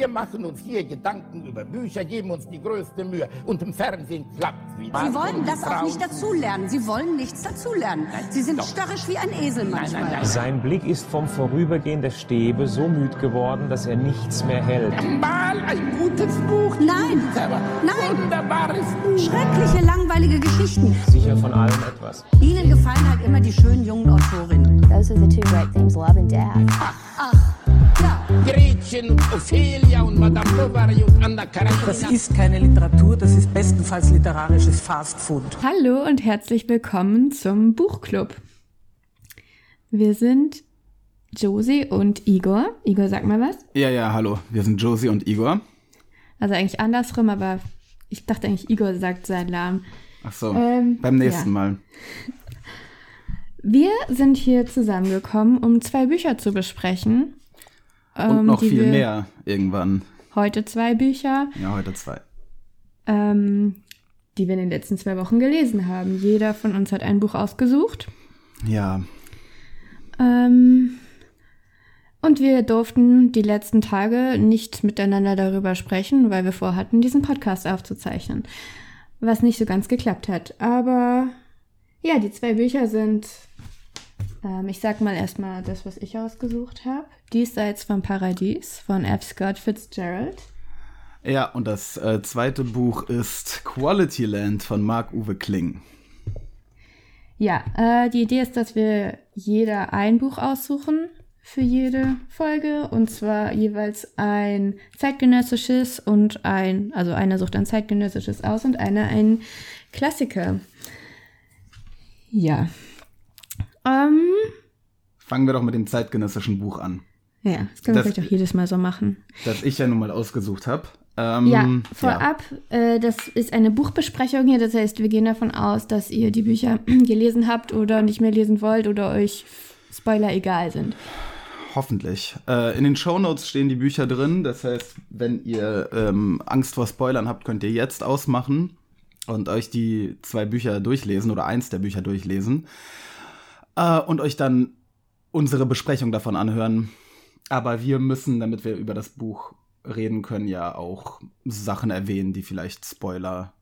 Wir machen uns hier Gedanken über Bücher, geben uns die größte Mühe und im Fernsehen klappt wieder. Sie wollen das auch nicht dazulernen. Sie wollen nichts dazulernen. Sie sind starrisch wie ein Esel manchmal. Nein, nein, nein. Sein Blick ist vom Vorübergehen der Stäbe so müd geworden, dass er nichts mehr hält. Mal ein gutes Buch. Nein, nein. Wunderbares Buch. Schreckliche, langweilige Geschichten. Sicher von allem etwas. Ihnen gefallen halt immer die schönen jungen Autorinnen. Those are the two great themes, love and death. Gretchen und Ophelia und Madame Bovary und Anna Karenina. Das ist keine Literatur, das ist bestenfalls literarisches Fastfood. Hallo und herzlich willkommen zum Buchclub. Wir sind Josie und Igor. Igor, sag mal was. Ja, ja, hallo. Wir sind Josie und Igor. Also eigentlich andersrum, aber ich dachte eigentlich, Igor sagt seinen Namen. Ach so, ähm, beim nächsten ja. Mal. Wir sind hier zusammengekommen, um zwei Bücher zu besprechen. Und ähm, noch viel mehr irgendwann. Heute zwei Bücher. Ja, heute zwei. Ähm, die wir in den letzten zwei Wochen gelesen haben. Jeder von uns hat ein Buch ausgesucht. Ja. Ähm, und wir durften die letzten Tage nicht miteinander darüber sprechen, weil wir vorhatten, diesen Podcast aufzuzeichnen. Was nicht so ganz geklappt hat. Aber ja, die zwei Bücher sind ähm, ich sag mal erstmal das, was ich ausgesucht habe. Diesseits vom Paradies von F. Scott Fitzgerald. Ja, und das äh, zweite Buch ist Quality Land von Marc-Uwe Kling. Ja, äh, die Idee ist, dass wir jeder ein Buch aussuchen für jede Folge und zwar jeweils ein zeitgenössisches und ein, also einer sucht ein zeitgenössisches aus und einer ein Klassiker. Ja, ähm, Fangen wir doch mit dem zeitgenössischen Buch an. Ja, das können wir das, vielleicht auch jedes Mal so machen. Das ich ja nun mal ausgesucht habe. Ähm, ja, vorab, ja. Äh, das ist eine Buchbesprechung hier. Das heißt, wir gehen davon aus, dass ihr die Bücher gelesen habt oder nicht mehr lesen wollt oder euch Spoiler egal sind. Hoffentlich. Äh, in den Shownotes stehen die Bücher drin. Das heißt, wenn ihr ähm, Angst vor Spoilern habt, könnt ihr jetzt ausmachen und euch die zwei Bücher durchlesen oder eins der Bücher durchlesen äh, und euch dann unsere Besprechung davon anhören. Aber wir müssen, damit wir über das Buch reden können, ja auch Sachen erwähnen, die vielleicht Spoiler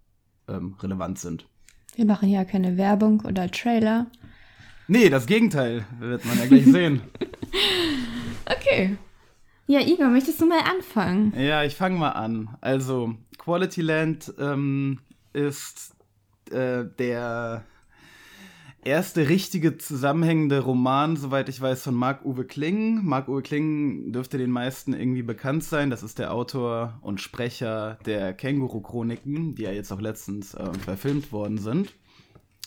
ähm, relevant sind. Wir machen ja keine Werbung oder Trailer. Nee, das Gegenteil wird man ja gleich sehen. okay. Ja, Igor, möchtest du mal anfangen? Ja, ich fange mal an. Also, Quality Land ähm, ist äh, der erste richtige zusammenhängende Roman, soweit ich weiß, von Marc-Uwe Kling. Marc-Uwe Kling dürfte den meisten irgendwie bekannt sein. Das ist der Autor und Sprecher der Känguru-Chroniken, die ja jetzt auch letztens äh, verfilmt worden sind.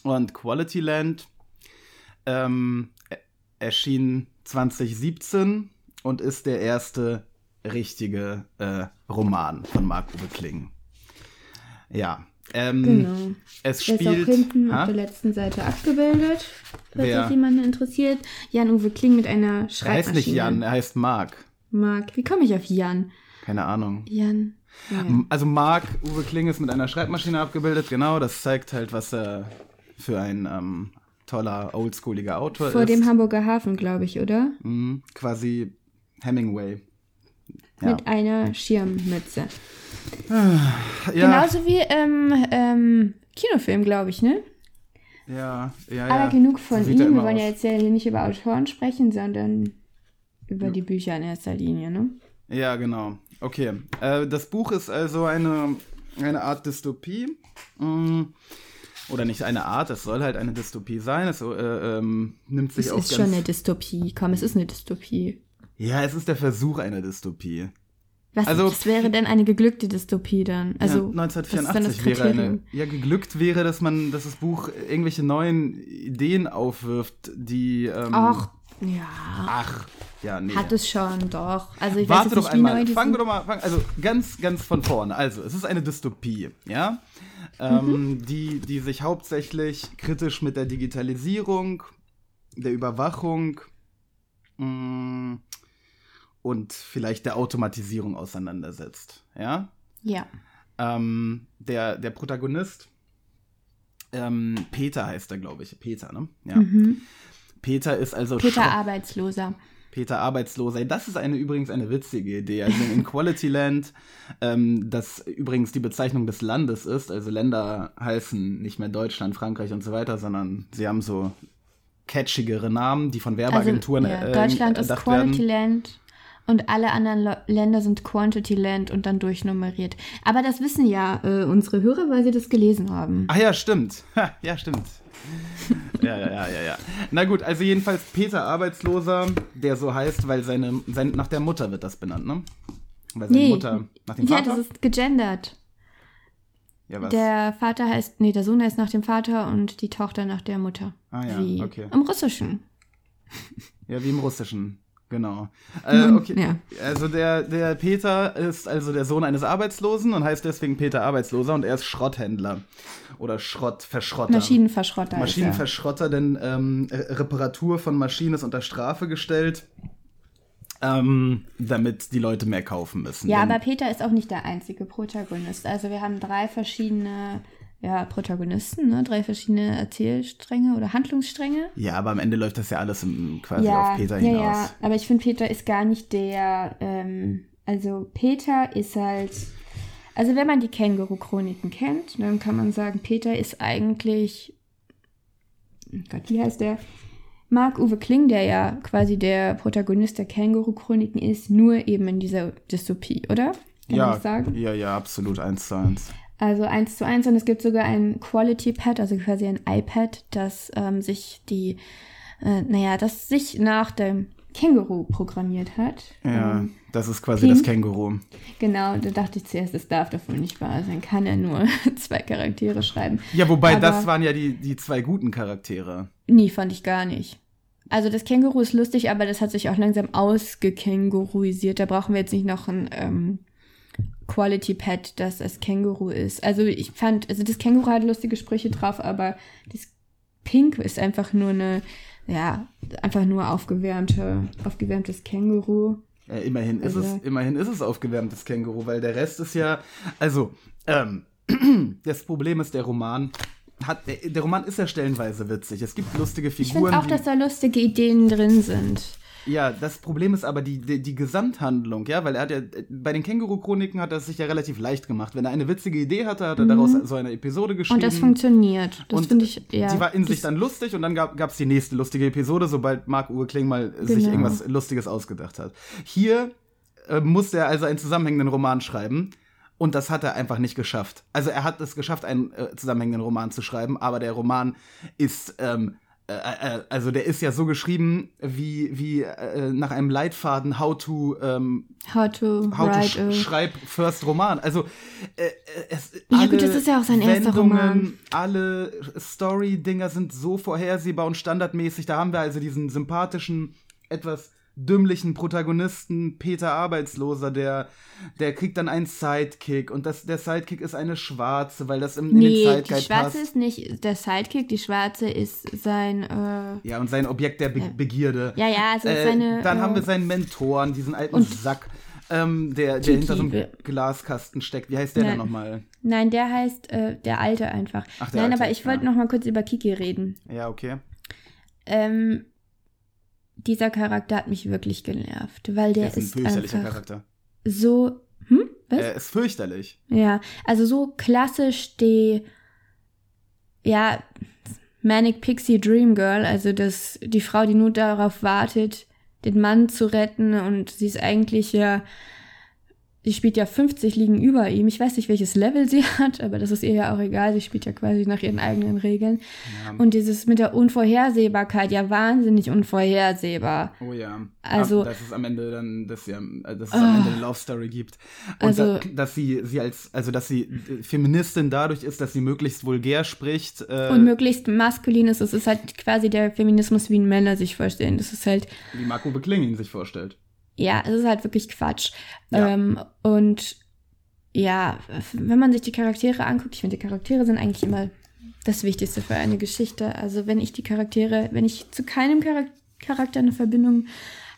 Und Quality Land ähm, erschien 2017 und ist der erste richtige äh, Roman von Marc-Uwe Kling. Ja, ähm, genau. Es spielt. Der ist auch hinten ha? auf der letzten Seite abgebildet, falls Wer? das jemanden interessiert. Jan-Uwe Kling mit einer Schreibmaschine. Er heißt nicht Jan, er heißt Marc. Marc. Wie komme ich auf Jan? Keine Ahnung. Jan. Ja. Also Marc Uwe Kling ist mit einer Schreibmaschine abgebildet, genau. Das zeigt halt, was er für ein ähm, toller, oldschooliger Autor Vor ist. Vor dem Hamburger Hafen, glaube ich, oder? Mhm, quasi Hemingway. Ja. Mit einer Schirmmütze. Ja. Genauso wie im ähm, Kinofilm, glaube ich, ne? Ja, ja, ja. Aber genug von ihm. Wir wollen ja jetzt ja hier nicht über Autoren sprechen, sondern über ja. die Bücher in erster Linie, ne? Ja, genau. Okay. Äh, das Buch ist also eine, eine Art Dystopie. Mm. Oder nicht eine Art, es soll halt eine Dystopie sein. Es äh, ähm, nimmt sich es auch. Es ist schon eine Dystopie. Komm, es ist eine Dystopie. Ja, es ist der Versuch einer Dystopie. Was, also, was wäre denn eine geglückte Dystopie dann? Also ja, 1984 wäre eine. Ja, geglückt wäre, dass man, dass das Buch irgendwelche neuen Ideen aufwirft, die. Ähm, ach, ja. Ach, ja, nee. Hat es schon, doch. Also ich Warte weiß doch nicht, einmal. Fangen wir doch mal, fang, also ganz, ganz von vorne. Also, es ist eine Dystopie, ja, ähm, mhm. die, die sich hauptsächlich kritisch mit der Digitalisierung, der Überwachung, mh, mm, und vielleicht der Automatisierung auseinandersetzt. Ja? Ja. Ähm, der, der Protagonist, ähm, Peter heißt er, glaube ich. Peter, ne? Ja. Mhm. Peter ist also Peter Arbeitsloser. Peter Arbeitsloser. Das ist eine übrigens eine witzige Idee. Also in Quality Land, ähm, das übrigens die Bezeichnung des Landes ist. Also Länder heißen nicht mehr Deutschland, Frankreich und so weiter, sondern sie haben so catchigere Namen, die von Werbeagenturen also, ja, äh, Deutschland ist erdacht Quality werden. Land und alle anderen Lo Länder sind Quantity Land und dann durchnummeriert. Aber das wissen ja äh, unsere Hörer, weil sie das gelesen haben. Ah ja, stimmt. Ha, ja, stimmt. ja, ja, ja, ja, ja. Na gut, also jedenfalls Peter Arbeitsloser, der so heißt, weil seine, sein, nach der Mutter wird das benannt, ne? Weil seine Nee. Mutter nach dem Ja, Vater? das ist gegendert. ja, was? Der Vater heißt, nee, der Sohn heißt nach dem Vater und die Tochter nach der Mutter. Ah ja, Wie okay. im Russischen. Ja, wie im Russischen. Genau. Äh, okay. Ja. Also der, der Peter ist also der Sohn eines Arbeitslosen und heißt deswegen Peter Arbeitsloser und er ist Schrotthändler. Oder Schrottverschrotter. Maschinenverschrotter. er. Maschinenverschrotter, denn ähm, Re- Reparatur von Maschinen ist unter Strafe gestellt, ähm, damit die Leute mehr kaufen müssen. Ja, aber Peter ist auch nicht der einzige Protagonist. Also wir haben drei verschiedene ja, Protagonisten, ne? drei verschiedene Erzählstränge oder Handlungsstränge. ja, aber am Ende läuft das ja alles im, quasi ja, auf Peter ja, hinaus. ja, aber ich finde, Peter ist gar nicht der, ähm, also Peter ist halt, also wenn man die Känguru-Chroniken kennt, dann kann man sagen, Peter ist eigentlich, oh Gott, wie heißt der? Marc-Uwe Kling, der ja quasi der Protagonist der Känguru-Chroniken ist, nur eben in dieser Dystopie, oder? Kann Ja, ja, ja, absolut eins zu eins. Also eins zu eins und es gibt sogar ein Quality Pad, also quasi ein iPad, das ähm, sich die, äh, naja, das sich nach dem Känguru programmiert hat. Ja, Ähm, das ist quasi Pink. das Känguru. genau, da dachte ich zuerst, das darf doch wohl nicht wahr sein, kann er nur zwei Charaktere schreiben. Ja, wobei Aber- das waren ja die, die zwei guten Charaktere. Nee, fand ich gar nicht. Also das Känguru ist lustig, aber das hat sich auch langsam ausgekänguruisiert. Da brauchen wir jetzt nicht noch ein ähm, Quality Pad, das als Känguru ist. Also ich fand, also das Känguru hat lustige Sprüche drauf, aber das Pink ist einfach nur eine, ja, einfach nur aufgewärmte, aufgewärmtes Känguru. Ja, immerhin ist Also- es, immerhin ist es aufgewärmtes Känguru, weil der Rest ist ja, also, ähm, das Problem ist, der Roman hat, der, der Roman ist ja stellenweise witzig. Es gibt lustige Ich Figuren. finde auch, dass da lustige Ideen drin sind. Ja, das Problem ist aber die, die, die Gesamthandlung, ja, weil er hat ja, bei den Känguru-Chroniken hat er es sich ja relativ leicht gemacht. Wenn er eine witzige Idee hatte, hat er daraus so eine Episode geschrieben. Mhm. Und das funktioniert. Das finde ich, ja. die war in sich dann lustig und dann gab es die nächste lustige Episode, sobald Marc-Uwe Kling mal sich Genau. irgendwas Lustiges ausgedacht hat. Hier äh, musste er also einen zusammenhängenden Roman schreiben und das hat er einfach nicht geschafft. Also er hat es geschafft, einen äh, zusammenhängenden Roman zu schreiben, aber der Roman ist, ähm, äh, äh, also der ist ja so geschrieben wie, wie äh, nach einem Leitfaden How to ähm, How to How to write sch a schreib First Roman. Also äh, äh, es, Ja, alle gut, das ist ja auch sein erster Wendungen, Roman. Alle Story-Dinger sind so vorhersehbar und standardmäßig. Da haben wir also diesen sympathischen, etwas dümmlichen Protagonisten Peter Arbeitsloser, der, der kriegt dann einen Sidekick und das, der Sidekick ist eine Schwarze, weil das im, in den Nee, die Zeitgeist Schwarze passt. ist nicht der Sidekick, die Schwarze ist sein, äh, Ja, und sein Objekt der Be Begierde. ja, ja, also Äh, seine. dann äh, haben wir seinen Mentoren, diesen alten und- Sack, ähm, der, der hinter so einem Glaskasten steckt. Wie heißt der Nein. denn nochmal? Nein, der heißt äh, der Alte einfach. Ach, der Nein, Alte, aber ich wollte ja. noch mal kurz über Kiki reden. Ja, okay. Ähm, dieser Charakter hat mich wirklich genervt, weil der Der ist ein ist einfach Charakter. so. Hm? Was? Er ist fürchterlich. Ja, also so klassisch die, ja, Manic Pixie Dream Girl, also das, die Frau, die nur darauf wartet, den Mann zu retten und sie ist eigentlich ja, sie spielt ja 50 liegen über ihm. Ich weiß nicht, welches Level sie hat, aber das ist ihr ja auch egal. Sie spielt ja quasi nach ihren eigenen Regeln. Ja. Und dieses mit der Unvorhersehbarkeit, ja wahnsinnig unvorhersehbar. Oh ja. Also- Ab- dass es am Ende dann, dass, sie am, äh, dass es Ah. am Ende eine Love Story gibt. Und Also- da, dass sie, sie als, also dass sie äh, Feministin dadurch ist, dass sie möglichst vulgär spricht. Äh, Und möglichst maskulin ist. Es ist halt quasi der Feminismus, wie ihn Männer sich vorstellen. Das ist halt wie Marco Bekling ihn sich vorstellt. Ja, es ist halt wirklich Quatsch. Ja. Ähm, und ja, wenn man sich die Charaktere anguckt, ich finde, die Charaktere sind eigentlich immer das Wichtigste für eine Geschichte. Also wenn ich die Charaktere, wenn ich zu keinem Charak Charakter eine Verbindung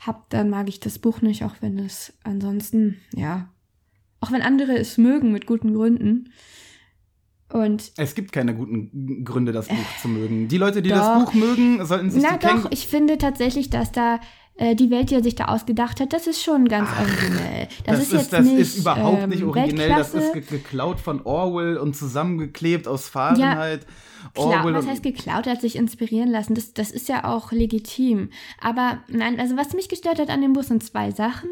habe, dann mag ich das Buch nicht, auch wenn es ansonsten, ja, auch wenn andere es mögen mit guten Gründen. Und Es gibt keine guten Gründe, das Buch zu mögen. Die Leute, die Doch. das Buch mögen, sollten sich na doch, ich finde tatsächlich, dass da äh, die Welt, die er sich da ausgedacht hat, das ist schon ganz originell. Das, ist jetzt das nicht, ist überhaupt ähm, nicht originell, das Weltklasse. ist ge geklaut von Orwell und zusammengeklebt aus Fahrenheit. Klar, Orwell was und- heißt geklaut, er hat sich inspirieren lassen. Das, das ist ja auch legitim. Aber nein, also was mich gestört hat an dem Buch sind zwei Sachen.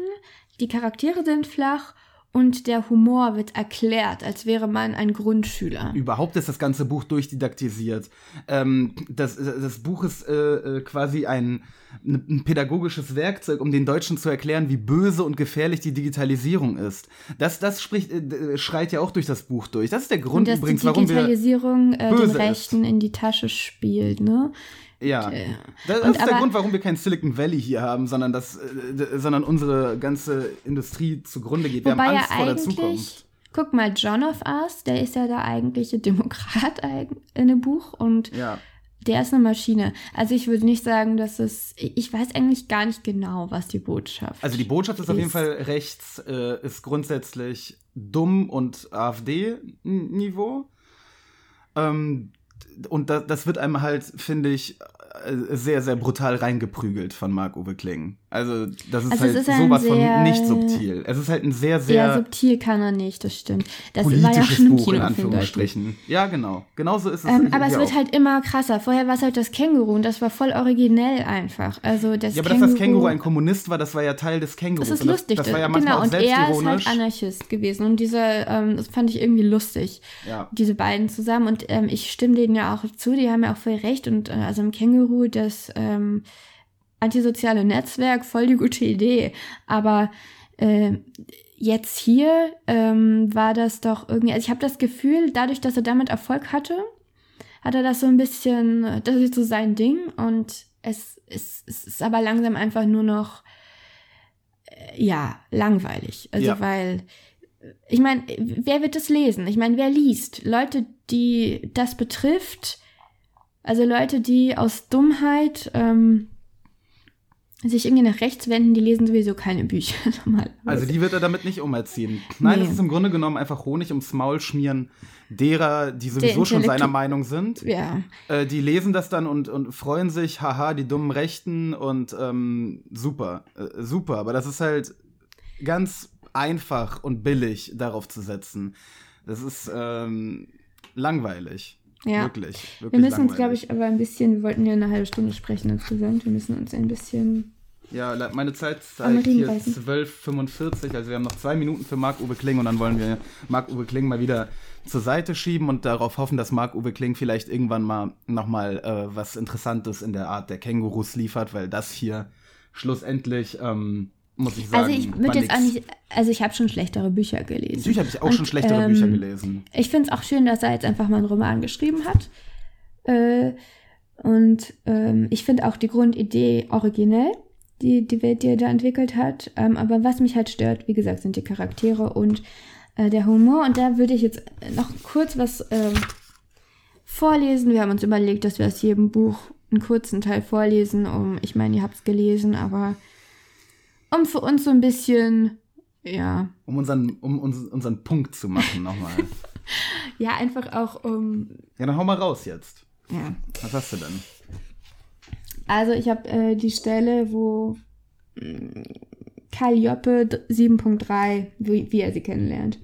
Die Charaktere sind flach und der Humor wird erklärt, als wäre man ein Grundschüler. Überhaupt ist das ganze Buch durchdidaktisiert. Ähm, das, das Buch ist äh, äh, quasi ein, ein pädagogisches Werkzeug, um den Deutschen zu erklären, wie böse und gefährlich die Digitalisierung ist. Das, das spricht, äh, schreit ja auch durch das Buch durch. Das ist der Und Grund dass übrigens, die warum wir. Digitalisierung äh, den böse ist. Rechten in die Tasche spielt, ne? Ja, das Und ist der aber- Grund, warum wir kein Silicon Valley hier haben, sondern, das, äh, sondern unsere ganze Industrie zugrunde geht. Wir haben ja Angst vor der Zukunft. guck mal, John of Us, der ist ja der eigentliche Demokrat in dem Buch und Ja. der ist eine Maschine. Also ich würde nicht sagen, dass es, ich weiß eigentlich gar nicht genau, was die Botschaft Also die Botschaft ist auf jeden ist. Fall rechts, äh, ist grundsätzlich dumm und AfD-Niveau. Ähm, und da, das wird einem halt, finde ich, äh, sehr, sehr brutal reingeprügelt von Marc-Uwe Kling. Also das ist Also halt ist sowas von nicht subtil. Es ist halt ein sehr, Sehr sehr subtil kann er nicht, das stimmt. Das war ja schon im Buch, in Kinofilm deutlich. Anführungsstrichen. Ja, genau. Genauso ist es Ähm, aber es wird auch. halt immer krasser. Vorher war es halt das Känguru und das war voll originell einfach. Also das Ja, aber Känguru, dass das Känguru ein Kommunist war, das war ja Teil des Kängurus. Das ist lustig. Das, das war ja manchmal genau, und er ist halt Anarchist gewesen. Und dieser, ähm, das fand ich irgendwie lustig. Ja. Diese beiden zusammen. Und ähm, ich stimme denen ja auch zu, die haben ja auch voll recht. Und äh, also im Känguru, das ähm, antisoziale Netzwerk, voll die gute Idee. Aber äh, jetzt hier ähm, war das doch irgendwie, also ich habe das Gefühl, dadurch, dass er damit Erfolg hatte, hat er das so ein bisschen, das ist so sein Ding und es, es, es ist aber langsam einfach nur noch, äh, ja, langweilig. Also Ja. weil, ich meine, wer wird das lesen? Ich meine, wer liest? Leute, die das betrifft, also Leute, die aus Dummheit ähm, sich irgendwie nach rechts wenden, die lesen sowieso keine Bücher. Also die wird er damit nicht umerziehen. Nein, Nee. es ist im Grunde genommen einfach Honig ums Maul schmieren derer, die sowieso schon Intellektu- seiner Meinung sind. ja. Äh, die lesen das dann und, und freuen sich, haha, die dummen Rechten und ähm, super, äh, super. Aber das ist halt ganz einfach und billig, darauf zu setzen. Das ist ähm, langweilig. Ja. Wirklich, wirklich Wir müssen uns, langweilig. glaube ich, aber ein bisschen, wir wollten ja eine halbe Stunde sprechen insgesamt, wir müssen uns ein bisschen Ja, meine Zeit zeigt Riemen hier reißen. 12,45. Also wir haben noch zwei Minuten für Marc-Uwe Kling und dann wollen wir Marc-Uwe Kling mal wieder zur Seite schieben und darauf hoffen, dass Marc-Uwe Kling vielleicht irgendwann mal nochmal äh, was Interessantes in der Art der Kängurus liefert, weil das hier schlussendlich, ähm, muss ich sagen, Also ich würde jetzt nix. auch nicht, also ich habe schon schlechtere Bücher gelesen. Natürlich habe ich auch Und, schon schlechtere ähm, Bücher gelesen. Ich finde es auch schön, dass er jetzt einfach mal einen Roman geschrieben hat. Äh, und ähm, ich finde auch die Grundidee originell, die, die Welt, die er da entwickelt hat. Ähm, aber was mich halt stört, wie gesagt, sind die Charaktere und äh, der Humor. Und da würde ich jetzt noch kurz was ähm, vorlesen. Wir haben uns überlegt, dass wir aus jedem Buch einen kurzen Teil vorlesen, um, ich meine, ihr habt es gelesen, aber um für uns so ein bisschen, ja, Um unseren, um uns, unseren Punkt zu machen nochmal. ja, einfach auch um, ja, dann hau mal raus jetzt. ja. Was hast du denn? Also ich habe äh, die Stelle, wo Calliope d- 7.3, wie, wie er sie kennenlernt.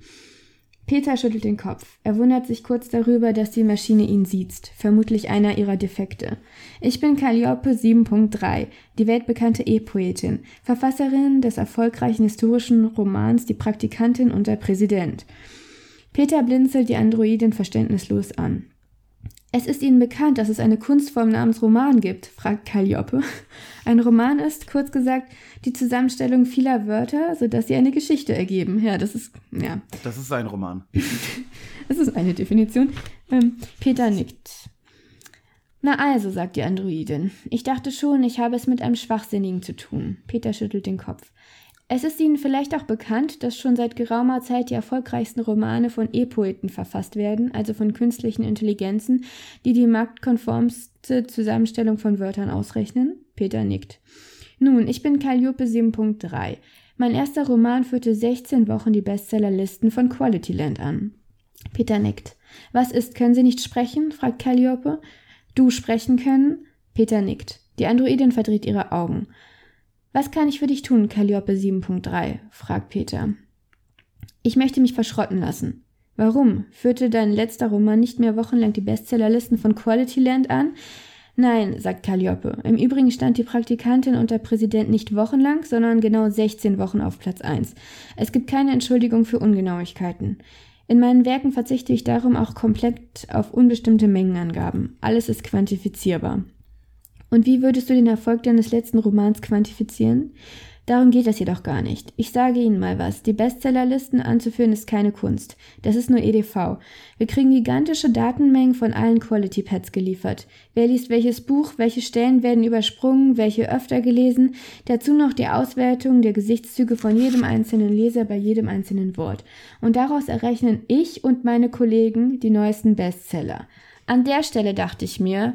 Peter schüttelt den Kopf. Er wundert sich kurz darüber, dass die Maschine ihn sieht, vermutlich einer ihrer Defekte. Ich bin Calliope 7.3, die weltbekannte E-Poetin, Verfasserin des erfolgreichen historischen Romans Die Praktikantin und der Präsident. Peter blinzelt die Androidin verständnislos an. Es ist Ihnen bekannt, dass es eine Kunstform namens Roman gibt, fragt Calliope. Ein Roman ist, kurz gesagt, die Zusammenstellung vieler Wörter, sodass sie eine Geschichte ergeben. Ja, das ist, ja, Das ist sein Roman. das ist eine Definition. Ähm, Peter nickt. Na also, sagt die Androidin. Ich dachte schon, ich habe es mit einem Schwachsinnigen zu tun. Peter schüttelt den Kopf. Es ist Ihnen vielleicht auch bekannt, dass schon seit geraumer Zeit die erfolgreichsten Romane von E-Poeten verfasst werden, also von künstlichen Intelligenzen, die die marktkonformste Zusammenstellung von Wörtern ausrechnen? Peter nickt. Nun, ich bin Calliope 7.3. Mein erster Roman führte 16 Wochen die Bestsellerlisten von Qualityland an. Peter nickt. Was ist, können Sie nicht sprechen? fragt Calliope. Du sprechen können? Peter nickt. Die Androidin verdreht ihre Augen. Was kann ich für dich tun, Calliope 7.3? fragt Peter. Ich möchte mich verschrotten lassen. Warum? Führte dein letzter Roman nicht mehr wochenlang die Bestsellerlisten von Qualityland an? Nein, sagt Calliope. Im Übrigen stand die Praktikantin und der Präsident nicht wochenlang, sondern genau 16 Wochen auf Platz 1. Es gibt keine Entschuldigung für Ungenauigkeiten. In meinen Werken verzichte ich darum auch komplett auf unbestimmte Mengenangaben. Alles ist quantifizierbar. Und wie würdest du den Erfolg deines letzten Romans quantifizieren? Darum geht es jedoch gar nicht. Ich sage Ihnen mal was. Die Bestsellerlisten anzuführen ist keine Kunst. Das ist nur EDV. Wir kriegen gigantische Datenmengen von allen Quality Pads geliefert. Wer liest welches Buch, welche Stellen werden übersprungen, welche öfter gelesen, dazu noch die Auswertung der Gesichtszüge von jedem einzelnen Leser bei jedem einzelnen Wort. Und daraus errechnen ich und meine Kollegen die neuesten Bestseller. An der Stelle dachte ich mir,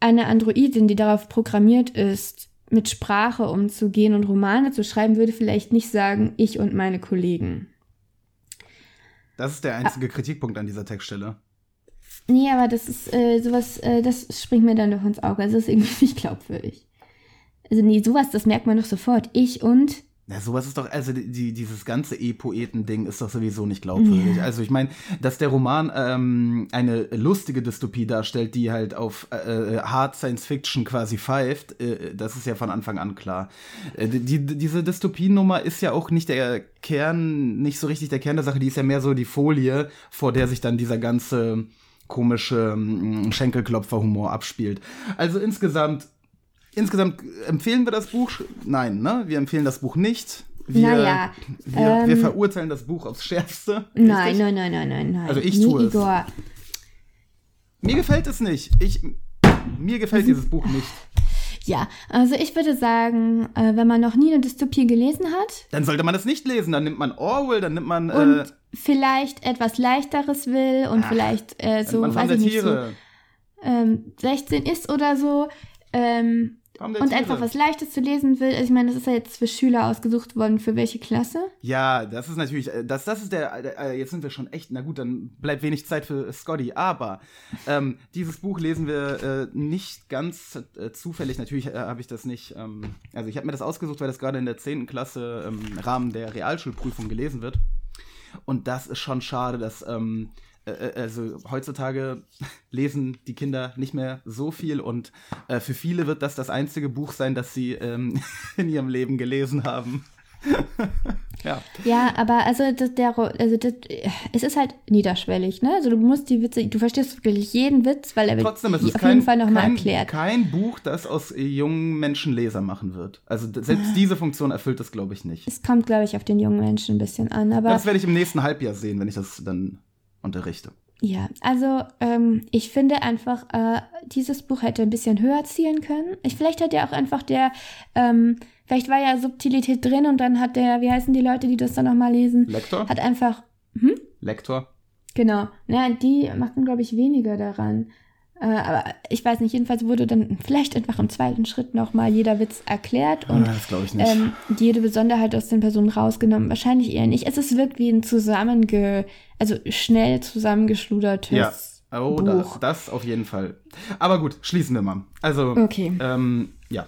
eine Androidin, die darauf programmiert ist, mit Sprache umzugehen und Romane zu schreiben, würde vielleicht nicht sagen, ich und meine Kollegen. Das ist der einzige ah. Kritikpunkt an dieser Textstelle. Nee, aber das ist äh, sowas, äh, das springt mir dann doch ins Auge. Also das ist irgendwie nicht glaubwürdig. Also nee, sowas, das merkt man doch sofort. Ich und ja, sowas ist doch, also die, dieses ganze E-Poeten-Ding ist doch sowieso nicht glaubwürdig. Also ich meine, dass der Roman ähm, eine lustige Dystopie darstellt, die halt auf äh, Hard Science Fiction quasi pfeift, äh, das ist ja von Anfang an klar. Äh, die, diese Dystopiennummer ist ja auch nicht der Kern, nicht so richtig der Kern der Sache, die ist ja mehr so die Folie, vor der sich dann dieser ganze komische mm, Schenkelklopfer-Humor abspielt. Also insgesamt Insgesamt empfehlen wir das Buch? Nein, ne? Wir empfehlen das Buch nicht. Wir, naja, wir, ähm, wir verurteilen das Buch aufs Schärfste. Nein, nein, nein, nein, nein, nein. Also ich tue nee, Igor. es. Mir gefällt es nicht. Ich, mir gefällt dieses Buch nicht. Ja, also ich würde sagen, äh, wenn man noch nie eine Dystopie gelesen hat. Dann sollte man es nicht lesen. Dann nimmt man Orwell, dann nimmt man. Und äh, vielleicht etwas Leichteres will und ach, vielleicht äh, so, weiß ich nicht, so, ähm, 16 ist oder so. Ähm, und einfach was Leichtes zu lesen will. Also ich meine, das ist ja jetzt für Schüler ausgesucht worden. Für welche Klasse? Ja, das ist natürlich, äh, das, das ist der, der äh, jetzt sind wir schon echt, na gut, dann bleibt wenig Zeit für Scotty. Aber ähm, dieses Buch lesen wir äh, nicht ganz äh, zufällig. Natürlich äh, habe ich das nicht, ähm, also ich habe mir das ausgesucht, weil das gerade in der 10. Klasse im Rahmen der Realschulprüfung gelesen wird. Und das ist schon schade, dass ähm, äh, äh, also heutzutage lesen die Kinder nicht mehr so viel und äh, für viele wird das das einzige Buch sein, das sie ähm, in ihrem Leben gelesen haben. ja. Ja, aber also das, der, also das, es ist halt niederschwellig, ne? Also du musst die Witze, du verstehst wirklich jeden Witz, weil er Trotzdem, wird auf kein, jeden Fall nochmal erklärt. Kein Buch, das aus jungen Menschen Leser machen wird. Also selbst ah. diese Funktion erfüllt das, glaube ich, nicht. Es kommt, glaube ich, auf den jungen Menschen ein bisschen an. Aber das werde ich im nächsten Halbjahr sehen, wenn ich das dann unterrichte. Ja, also ähm, ich finde einfach, äh, dieses Buch hätte ein bisschen höher zielen können. Ich, vielleicht hat ja auch einfach der, ähm, vielleicht war ja Subtilität drin und dann hat der, wie heißen die Leute, die das dann nochmal lesen? Lektor? Hat einfach, hm? Lektor? Genau. Ja, die machten, glaube ich, weniger daran. Äh, aber ich weiß nicht, jedenfalls wurde dann vielleicht einfach im zweiten Schritt nochmal jeder Witz erklärt und oh, ähm, jede Besonderheit aus den Personen rausgenommen. Wahrscheinlich eher nicht. Es ist wirklich ein zusammenge, also schnell zusammengeschludertes ja. Oh, Buch. Das, das auf jeden Fall. Aber gut, schließen wir mal. Also, okay. ähm, ja.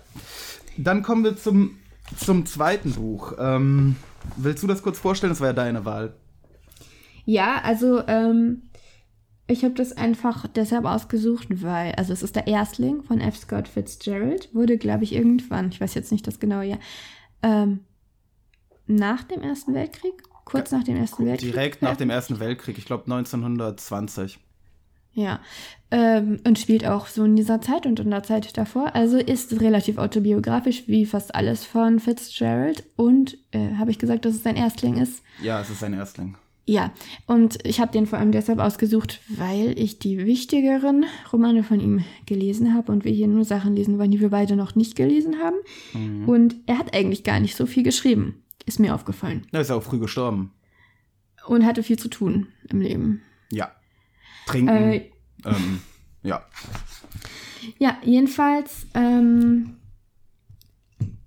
Dann kommen wir zum, zum zweiten Buch. Ähm, willst du das kurz vorstellen? Das war ja deine Wahl. Ja, also ähm, ich habe das einfach deshalb ausgesucht, weil, also es ist der Erstling von F. Scott Fitzgerald, wurde, glaube ich, irgendwann, ich weiß jetzt nicht das genaue Jahr, ähm, nach dem Ersten Weltkrieg? Kurz nach dem Ersten Weltkrieg? Direkt nach dem Ersten Weltkrieg, ich glaube 1920. Ja, ähm, und spielt auch so in dieser Zeit und in der Zeit davor. Also ist relativ autobiografisch, wie fast alles von Fitzgerald. Und äh, habe ich gesagt, dass es sein Erstling ist? Ja, es ist sein Erstling. Ja, und ich habe den vor allem deshalb ausgesucht, weil ich die wichtigeren Romane von ihm gelesen habe und wir hier nur Sachen lesen wollen, die wir beide noch nicht gelesen haben. Mhm. Und er hat eigentlich gar nicht so viel geschrieben, ist mir aufgefallen. Er ist auch früh gestorben. Und hatte viel zu tun im Leben. Ja. Trinken. Äh, ähm, ja. Ja, jedenfalls, ähm,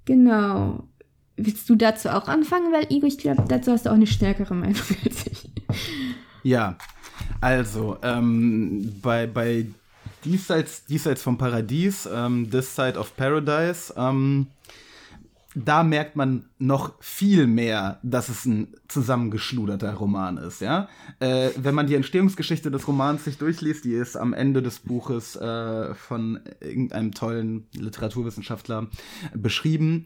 genau. Willst du dazu auch anfangen? Weil Igor, ich glaube, dazu hast du auch eine stärkere Meinung als ich. Ja, also ähm, bei, bei Diesseits, Diesseits vom Paradies, ähm, This Side of Paradise, ähm, da merkt man noch viel mehr, dass es ein zusammengeschluderter Roman ist, ja. Äh, wenn man die Entstehungsgeschichte des Romans sich durchliest, die ist am Ende des Buches äh, von irgendeinem tollen Literaturwissenschaftler beschrieben.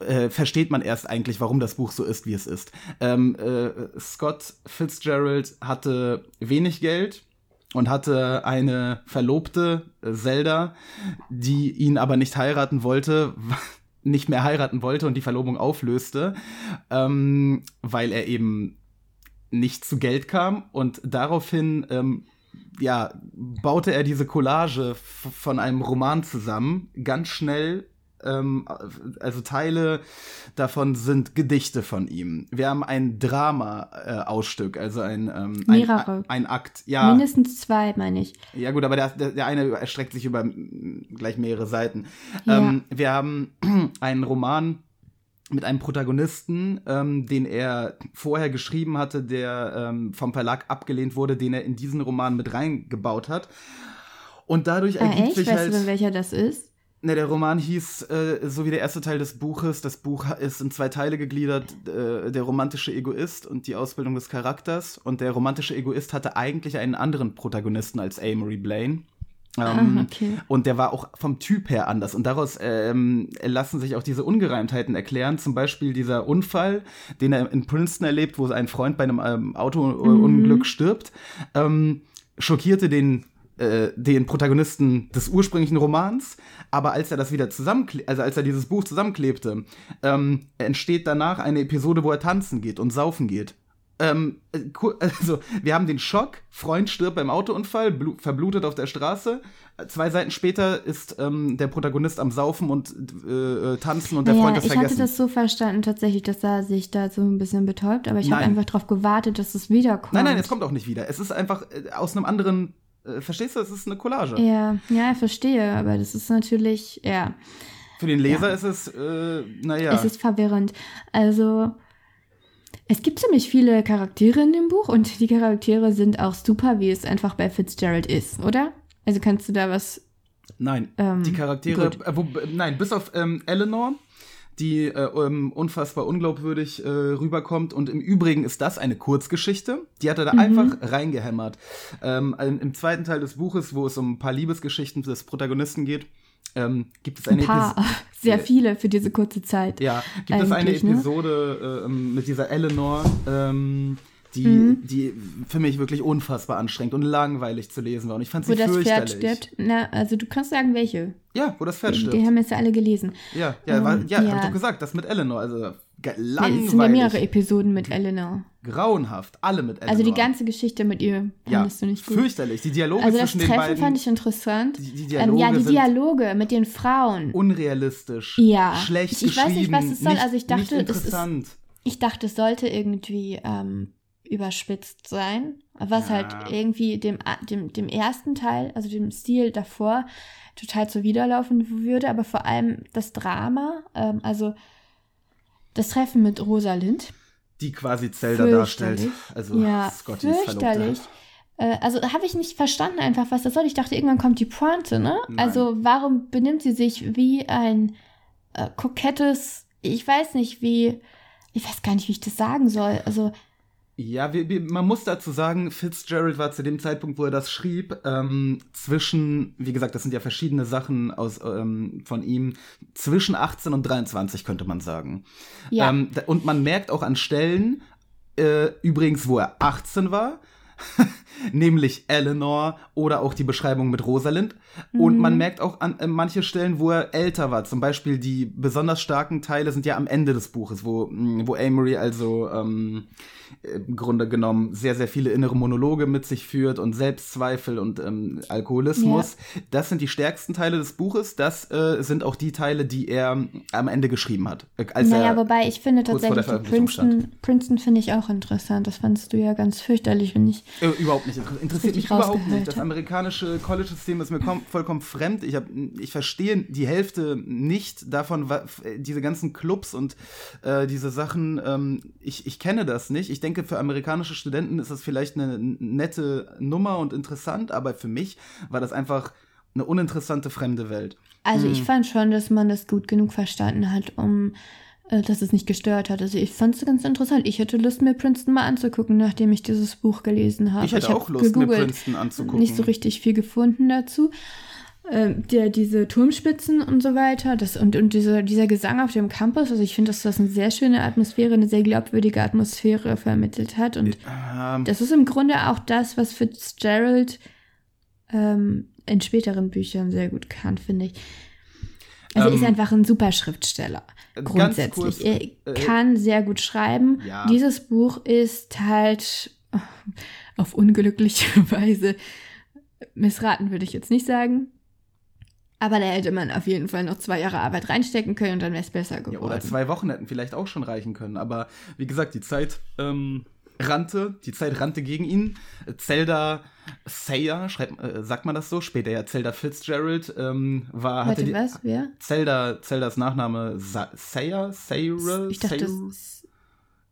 Äh, versteht man erst eigentlich, warum das Buch so ist, wie es ist. Ähm, äh, Scott Fitzgerald hatte wenig Geld, und hatte eine Verlobte, äh, Zelda, die ihn aber nicht heiraten wollte, nicht mehr heiraten wollte und die Verlobung auflöste, ähm, weil er eben nicht zu Geld kam und daraufhin ähm, ja, baute er diese Collage von einem Roman zusammen, ganz schnell ähm, also Teile davon sind Gedichte von ihm. Wir haben ein Drama-Ausstück, äh, also ein, ähm, Mehrere. Ein, ein, Akt. Ja. Mindestens zwei, meine ich. Ja gut, aber der, der, eine erstreckt sich über gleich mehrere Seiten. Ja. Ähm, wir haben einen Roman mit einem Protagonisten, ähm, den er vorher geschrieben hatte, der ähm, vom Verlag abgelehnt wurde, den er in diesen Roman mit reingebaut hat. Und dadurch Ah, ergibt echt? sich Weißt halt. du, welcher das ist? Ne, der Roman hieß, äh, so wie der erste Teil des Buches, das Buch ist in zwei Teile gegliedert, äh, der romantische Egoist und die Ausbildung des Charakters. Und der romantische Egoist hatte eigentlich einen anderen Protagonisten als Amory Blaine. Ähm, Ah, okay. Und der war auch vom Typ her anders. Und daraus ähm, lassen sich auch diese Ungereimtheiten erklären. Zum Beispiel dieser Unfall, den er in Princeton erlebt, wo ein Freund bei einem ähm, Autounglück stirbt, ähm, schockierte den äh, den Protagonisten des ursprünglichen Romans, aber als er das wieder zusammenklebte, also als er dieses Buch zusammenklebte, ähm, entsteht danach eine Episode, wo er tanzen geht und saufen geht. Ähm, äh, also, wir haben den Schock, Freund stirbt beim Autounfall, blu- verblutet auf der Straße. Zwei Seiten später ist ähm, der Protagonist am Saufen und äh, äh, tanzen und der Naja, Freund ist ich hatte vergessen. das so verstanden tatsächlich, dass er sich da so ein bisschen betäubt, aber ich habe einfach darauf gewartet, dass es wiederkommt. nein, nein, es kommt auch nicht wieder. Es ist einfach aus einem anderen, verstehst du, es ist eine Collage. Ja, ja, ich verstehe, aber das ist natürlich, ja, Für den Leser ist es, äh, naja. es ist verwirrend. Also, es gibt ziemlich viele Charaktere in dem Buch und die Charaktere sind auch super, wie es einfach bei Fitzgerald ist, oder? Also kannst du da was Nein, Ähm, die Charaktere, äh, wo, äh, nein, bis auf ähm, Eleanor, die äh, ähm, unfassbar unglaubwürdig äh, rüberkommt. Und im Übrigen ist das eine Kurzgeschichte. Die hat er da Mhm. einfach reingehämmert. Ähm, im, zweiten Teil des Buches, wo es um ein paar Liebesgeschichten des Protagonisten geht, ähm, gibt es ein eine paar, Epis- sehr viele für diese kurze Zeit. Ja, gibt es eine ne? Episode äh, mit dieser Eleanor, ähm, die, Mhm. die für mich wirklich unfassbar anstrengend und langweilig zu lesen war. Und ich fand Wo sie das Pferd fürchterlich. stirbt. Na, also du kannst sagen, welche. Ja, wo das Pferd stirbt. Die haben jetzt ja alle gelesen. Ja, ja, war, Ähm, ja, ja. hab ich doch gesagt, das mit Eleanor, also Nee, es sind ja langweilig, mehrere Episoden mit Eleanor. grauenhaft, alle mit Eleanor. Also die ganze Geschichte mit ihr ja, fandest du nicht gut. fürchterlich, die Dialoge Also das zwischen den Treffen beiden fand ich interessant. Die- die ähm, ja, Dialoge die Dialoge mit den Frauen. unrealistisch, Ja. schlecht Ich- ich weiß nicht, geschrieben, was es soll. nicht, Also ich dachte, es ist-. Ich dachte, es sollte irgendwie ähm, überspitzt sein, was Ja. halt irgendwie dem, dem, dem ersten Teil, also dem Stil davor, total zuwiderlaufen würde, aber vor allem das Drama, ähm, also das Treffen mit Rosalind. die quasi Zelda darstellt. Also ja, Scottys fürchterlich. Äh, also habe ich nicht verstanden einfach, was das soll. Ich dachte, irgendwann kommt die Pointe, ne? Nein. Also warum benimmt sie sich wie ein äh, kokettes, ich weiß nicht, wie, ich weiß gar nicht, wie ich das sagen soll. Also Ja, wir, wir, man muss dazu sagen, Fitzgerald war zu dem Zeitpunkt, wo er das schrieb, ähm, zwischen, wie gesagt, das sind ja verschiedene Sachen aus, ähm, von ihm, zwischen 18 und 23 könnte man sagen. Ja. Ähm, und man merkt auch an Stellen, äh, übrigens, wo er 18 war, nämlich Eleanor oder auch die Beschreibung mit Rosalind. Und Mhm. man merkt auch an äh, manche Stellen, wo er älter war. Zum Beispiel die besonders starken Teile sind ja am Ende des Buches, wo, mh, wo Amory also ähm, im Grunde genommen sehr, sehr viele innere Monologe mit sich führt und Selbstzweifel und ähm, Alkoholismus. Das sind die stärksten Teile des Buches. Das äh, sind auch die Teile, die er am Ende geschrieben hat. Äh, Als naja, er, wobei ich finde tatsächlich Princeton, Princeton finde ich auch interessant. Das fandst du ja ganz fürchterlich, wenn ich. Äh, überhaupt nicht. Inter- Interessiert mich überhaupt nicht. Das amerikanische College-System ist mir kom vollkommen fremd. Ich, hab, ich verstehe die Hälfte nicht davon, äh, diese ganzen Clubs und äh, diese Sachen. Ähm, ich, ich kenne das nicht. Ich denke, für amerikanische Studenten ist das vielleicht eine nette Nummer und interessant, aber für mich war das einfach eine uninteressante fremde Welt. Also ich fand schon, dass man das gut genug verstanden hat, um dass es nicht gestört hat. Also ich fand es ganz interessant. Ich hätte Lust, mir Princeton mal anzugucken, nachdem ich dieses Buch gelesen habe. Ich hätte hab auch Lust, mir gegoogelt, Princeton anzugucken. Nicht so richtig viel gefunden dazu. Ähm, der, diese Turmspitzen und so weiter das, und, und diese, dieser Gesang auf dem Campus, also ich finde, dass das eine sehr schöne Atmosphäre, eine sehr glaubwürdige Atmosphäre vermittelt hat. Und Ähm, das ist im Grunde auch das, was Fitzgerald ähm, in späteren Büchern sehr gut kann, finde ich. Also er ist Ähm, einfach ein super Schriftsteller. Grundsätzlich. kurz, er äh, kann sehr gut schreiben. Ja. Dieses Buch ist halt auf unglückliche Weise missraten, würde ich jetzt nicht sagen. Aber da hätte man auf jeden Fall noch zwei Jahre Arbeit reinstecken können und dann wäre es besser geworden. Ja, oder zwei Wochen hätten vielleicht auch schon reichen können. Aber wie gesagt, die Zeit ähm, rannte, die Zeit rannte gegen ihn. Zelda Sayer, schreibt, äh, sagt man das so? Später ja Zelda Fitzgerald war, hatte Warte, die, was? Wer? Zelda, Zeldas Nachname Sa Sayer, Sayer, Ich dachte, Sayer?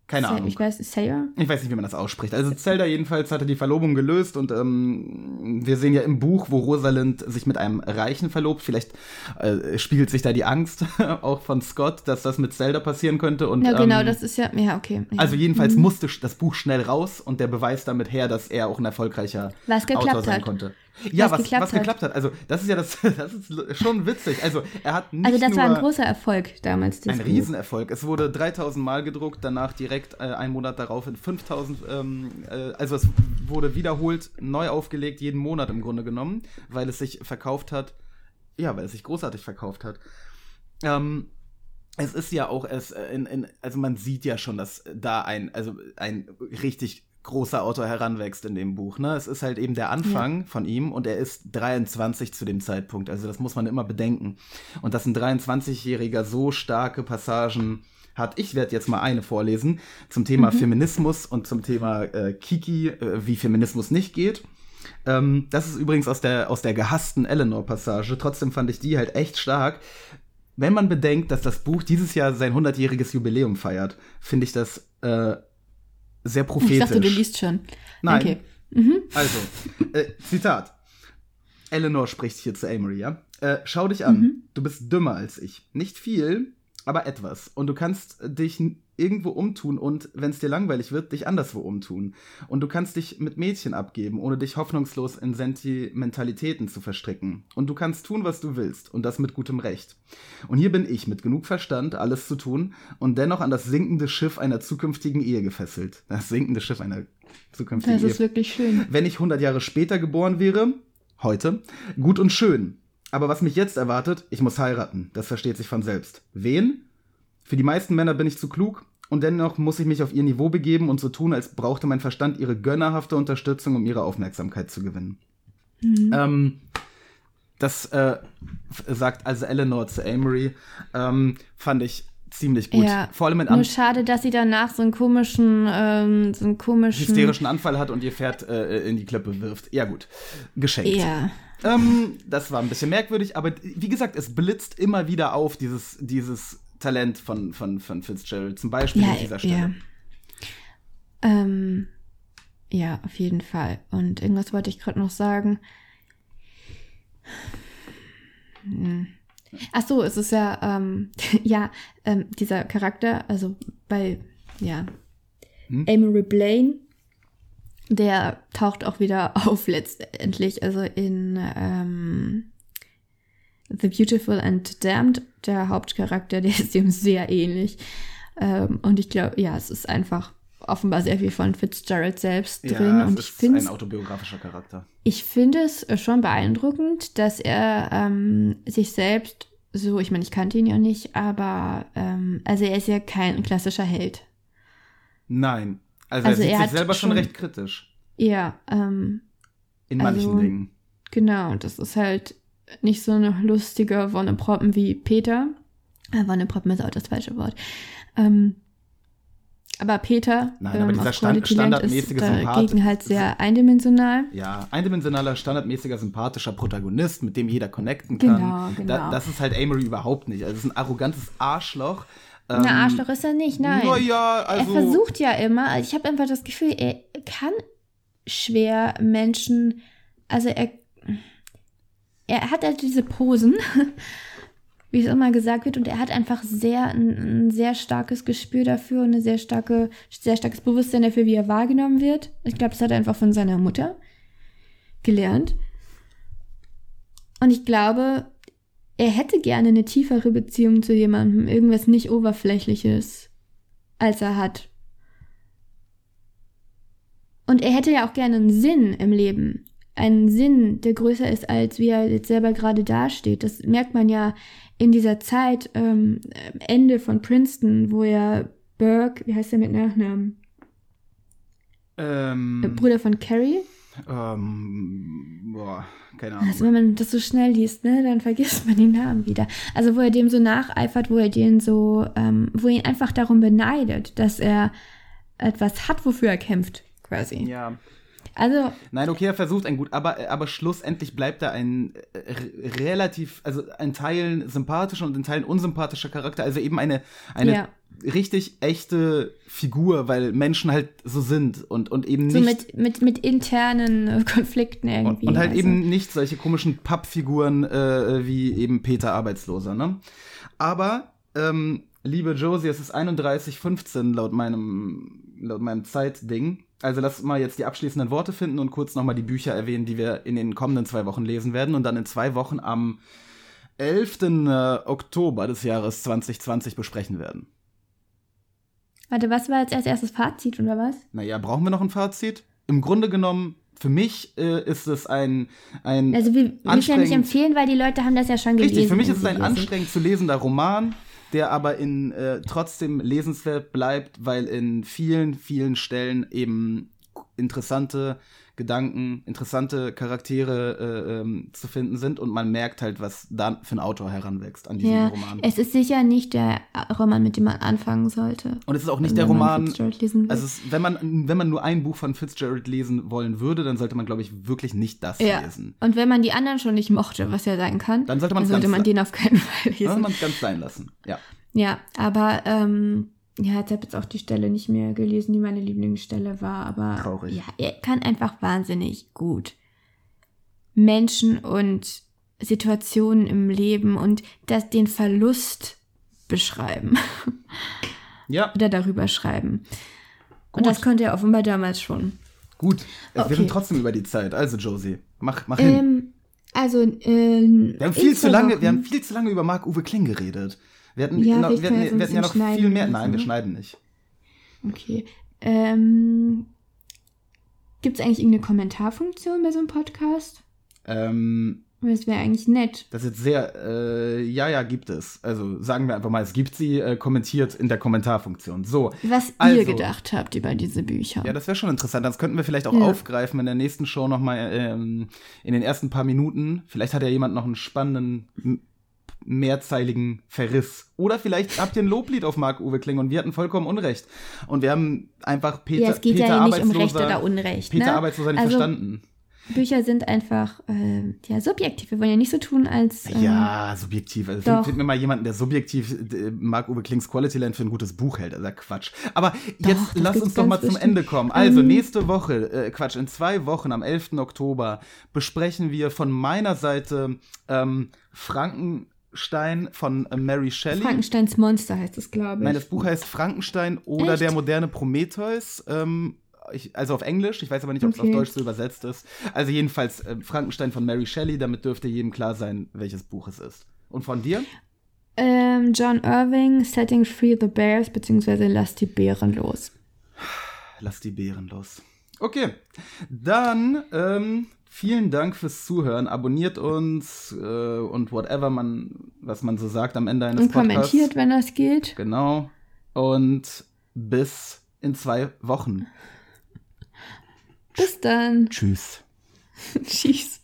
Keine Say- Ahnung. Ich weiß, Sayer? Ich weiß nicht, wie man das ausspricht. Also Zelda jedenfalls hatte die Verlobung gelöst und ähm, wir sehen ja im Buch, wo Rosalind sich mit einem Reichen verlobt. Vielleicht äh, spiegelt sich da die Angst auch von Scott, dass das mit Zelda passieren könnte. Und, Ja, genau, ähm, das ist ja, ja, okay. Ja. Also jedenfalls musste das Buch schnell raus und der Beweis damit her, dass er auch ein erfolgreicher Was Autor sein hat. konnte. Ja, Was geklappt was hat. geklappt hat. Also das ist ja das, das ist schon witzig. Also er hat nicht Also das war ein großer Erfolg damals. dieses ein Buch. Riesenerfolg. Es wurde 3000 Mal gedruckt, danach direkt äh, einen Monat darauf in 5000. Ähm, äh, also es wurde wiederholt neu aufgelegt, jeden Monat im Grunde genommen, weil es sich verkauft hat. Ja, weil es sich großartig verkauft hat. Ähm, es ist ja auch, es, äh, in, in, also man sieht ja schon, dass da ein, also ein richtig großer Autor heranwächst in dem Buch. Ne? Es ist halt eben der Anfang von ihm und er ist 23 zu dem Zeitpunkt. Also das muss man immer bedenken. Und dass ein 23-Jähriger so starke Passagen hat. Ich werde jetzt mal eine vorlesen zum Thema Feminismus und zum Thema äh, Kiki, äh, wie Feminismus nicht geht. Ähm, das ist übrigens aus der, aus der gehassten Eleanor-Passage. Trotzdem fand ich die halt echt stark. Wenn man bedenkt, dass das Buch dieses Jahr sein 100-jähriges Jubiläum feiert, finde ich das äh, sehr prophetisch. Ich dachte, du liest schon. Nein. Okay. Also, äh, Zitat. Eleanor spricht hier zu Amory, ja? Äh, schau dich an. Du bist dümmer als ich. Nicht viel, aber etwas. Und du kannst dich irgendwo umtun und, wenn es dir langweilig wird, dich anderswo umtun. Und du kannst dich mit Mädchen abgeben, ohne dich hoffnungslos in Sentimentalitäten zu verstricken. Und du kannst tun, was du willst. Und das mit gutem Recht. Und hier bin ich mit genug Verstand, alles zu tun und dennoch an das sinkende Schiff einer zukünftigen Ehe gefesselt. Das sinkende Schiff einer zukünftigen Das Ehe. ist wirklich schön. Wenn ich 100 Jahre später geboren wäre, heute, gut und schön. Aber was mich jetzt erwartet, ich muss heiraten. Das versteht sich von selbst. Wen? Für die meisten Männer bin ich zu klug und dennoch muss ich mich auf ihr Niveau begeben und so tun, als brauchte mein Verstand ihre gönnerhafte Unterstützung, um ihre Aufmerksamkeit zu gewinnen. Ähm, das äh, sagt also Eleanor zu Amory. Ähm, fand ich ziemlich gut. Ja, Vor allem in Nur Am schade, dass sie danach so einen komischen, ähm, so einen komischen. hysterischen Anfall hat und ihr Pferd äh, in die Klippe wirft. Ja gut, geschenkt. Ja. Ähm, das war ein bisschen merkwürdig, aber wie gesagt, es blitzt immer wieder auf, dieses, dieses Talent von, von, von Fitzgerald, zum Beispiel Ja, an dieser Stelle. ja. Ähm, ja, auf jeden Fall. Und irgendwas wollte ich gerade noch sagen. Hm. Ach so, es ist ja, ähm, ja, ähm, dieser Charakter, also bei, ja, Hm? Amory Blaine, der taucht auch wieder auf letztendlich, also in ähm, The Beautiful and Damned, der Hauptcharakter, der ist ihm sehr ähnlich. Ähm, und ich glaube, ja, es ist einfach offenbar sehr viel von Fitzgerald selbst drin. Ja, und ich ist finde ein autobiografischer Charakter. ich finde es schon beeindruckend, dass er ähm, sich selbst so, ich meine, ich kannte ihn ja nicht, aber ähm, also er ist ja kein klassischer Held. Nein. Also, Also er sieht er sich selber schon schon- recht kritisch. Ja, ähm, In Also- manchen Dingen. genau, das ist halt nicht so eine lustige Wonneproppen wie Peter. Äh, Wonneproppen ist auch das falsche Wort. Ähm, aber Peter Nein, aber ähm, dieser auf Stand- standardmäßige ist Sympath- dagegen halt sehr eindimensional. Ja, eindimensionaler, standardmäßiger, sympathischer Protagonist, mit dem jeder connecten kann. Genau, genau. Da, das ist halt Amory überhaupt nicht. Also es ist ein arrogantes Arschloch. Ähm, Na, Arschloch ist er nicht, nein. Naja, also. er versucht ja immer, ich habe einfach das Gefühl, er kann schwer Menschen, also er, er hat halt diese Posen, wie es immer gesagt wird, und er hat einfach sehr ein, ein sehr starkes Gespür dafür und ein sehr starke, sehr starkes Bewusstsein dafür, wie er wahrgenommen wird. Ich glaube, das hat er einfach von seiner Mutter gelernt. Und ich glaube, er hätte gerne eine tiefere Beziehung zu jemandem, irgendwas nicht Oberflächliches, als er hat. Und er hätte ja auch gerne einen Sinn im Leben. Einen Sinn, der größer ist, als wie er jetzt selber gerade dasteht. Das merkt man ja in dieser Zeit, ähm, Ende von Princeton, wo er Burke, wie heißt er mit Nachnamen? Ähm, Bruder von Carrie? ähm, boah, keine Ahnung. Also wenn man das so schnell liest, ne, dann vergisst man den Namen wieder. Also wo er dem so nacheifert, wo er den so, ähm, wo er ihn einfach darum beneidet, dass er etwas hat, wofür er kämpft, quasi. ja. Also Nein, okay, er versucht ein gut, aber, aber schlussendlich bleibt er ein äh, re- relativ, also ein Teilen sympathischer und in Teilen unsympathischer Charakter, also eben eine, eine Ja. richtig echte Figur, weil Menschen halt so sind und, und eben so nicht. mit, mit, mit internen äh, Konflikten und, irgendwie. und halt also. eben nicht solche komischen Pappfiguren äh, wie eben Peter Arbeitsloser, ne? Aber, ähm, liebe Josie, es ist 31.15 laut meinem, laut meinem Zeitding. Also lass mal jetzt die abschließenden Worte finden und kurz nochmal die Bücher erwähnen, die wir in den kommenden zwei Wochen lesen werden und dann in zwei Wochen am 11. äh, Oktober des Jahres 2020 besprechen werden. Warte, was war jetzt als erstes Fazit oder was? Naja, brauchen wir noch ein Fazit? Im Grunde genommen, für mich äh, ist es ein, ein Also wir müssen ja nicht empfehlen, weil die Leute haben das ja schon gelesen. Richtig, für mich ist es ein lesen. anstrengend zu lesender Roman, der aber in äh, trotzdem lesenswert bleibt, weil in vielen, vielen Stellen eben interessante Gedanken, interessante Charaktere äh, ähm, zu finden sind und man merkt halt, was da für ein Autor heranwächst an diesem Ja, Roman. es ist sicher nicht der Roman, mit dem man anfangen sollte. Und es ist auch nicht der man Roman, lesen also es, wenn man wenn man nur ein Buch von Fitzgerald lesen wollen würde, dann sollte man glaube ich wirklich nicht das ja. lesen. Und wenn man die anderen schon nicht mochte, was ja sein kann, Dann sollte man's sollte ganz man den auf keinen Fall Dann soll lesen. man es ganz sein lassen. Ja. Ja, aber ähm, ja, jetzt habe jetzt auch die Stelle nicht mehr gelesen, die meine Lieblingsstelle war, aber Traurig. ja, er kann einfach wahnsinnig gut Menschen und Situationen im Leben und das, den Verlust beschreiben Ja, oder darüber schreiben. Gut. Und das konnte er offenbar damals schon. gut. Okay. Wir sind trotzdem über die Zeit. Also Josie, mach mach hin. Ähm, also, ähm, Wir haben viel zu lange, wir haben viel zu lange über Marc-Uwe Kling geredet. Wir hatten, Ja, noch, wir hatten, wir hatten ja noch viel mehr. Nein, wir ne? schneiden nicht. Okay. Ähm, Gibt es eigentlich irgendeine Kommentarfunktion bei so einem Podcast? Ähm, Das wäre eigentlich nett. das ist jetzt sehr, äh, ja, ja, gibt es. Also sagen wir einfach mal, es gibt sie, äh, kommentiert in der Kommentarfunktion. So. Was Also- ihr gedacht habt über diese Bücher. Ja, das wäre schon interessant. Das könnten wir vielleicht auch Ja. aufgreifen in der nächsten Show nochmal ähm, in den ersten paar Minuten. Vielleicht hat ja jemand noch einen spannenden, mehrzeiligen Verriss. Oder vielleicht habt ihr ein Loblied auf Marc-Uwe Kling und wir hatten vollkommen Unrecht. Und wir haben einfach Peter, ja, es geht Peter ja nicht um Recht oder Unrecht. Peter ne? Arbeitsloser nicht also, verstanden. Bücher sind einfach äh, ja, subjektiv. Wir wollen ja nicht so tun, als. Ähm, Ja, subjektiv. Also doch. find, mir mal jemanden, der subjektiv äh, Marc-Uwe Klings Quality Land für ein gutes Buch hält. Also Quatsch. Aber jetzt das lass uns doch mal ganz zum bestimmt. Ende kommen. Also Ähm. nächste Woche, äh, Quatsch, in zwei Wochen, am 11. Oktober, besprechen wir von meiner Seite ähm, Frankenstein von äh, Mary Shelley. Frankensteins Monster heißt es, glaube ich. Nein, das Buch heißt Frankenstein oder Echt? der moderne Prometheus. Ähm, ich, also auf Englisch, ich weiß aber nicht, ob es Okay. auf Deutsch so übersetzt ist. Also jedenfalls äh, Frankenstein von Mary Shelley, damit dürfte jedem klar sein, welches Buch es ist. Und von dir? ähm, John Irving, Setting Free the Bears, beziehungsweise Lass die Bären los. Lass die Bären los. Okay, dann ähm, vielen Dank fürs Zuhören. Abonniert uns äh, und whatever man, was man so sagt am Ende eines Und Podcasts. kommentiert, wenn das geht. Genau. Und bis in zwei Wochen. Bis dann. Tschüss. Tschüss.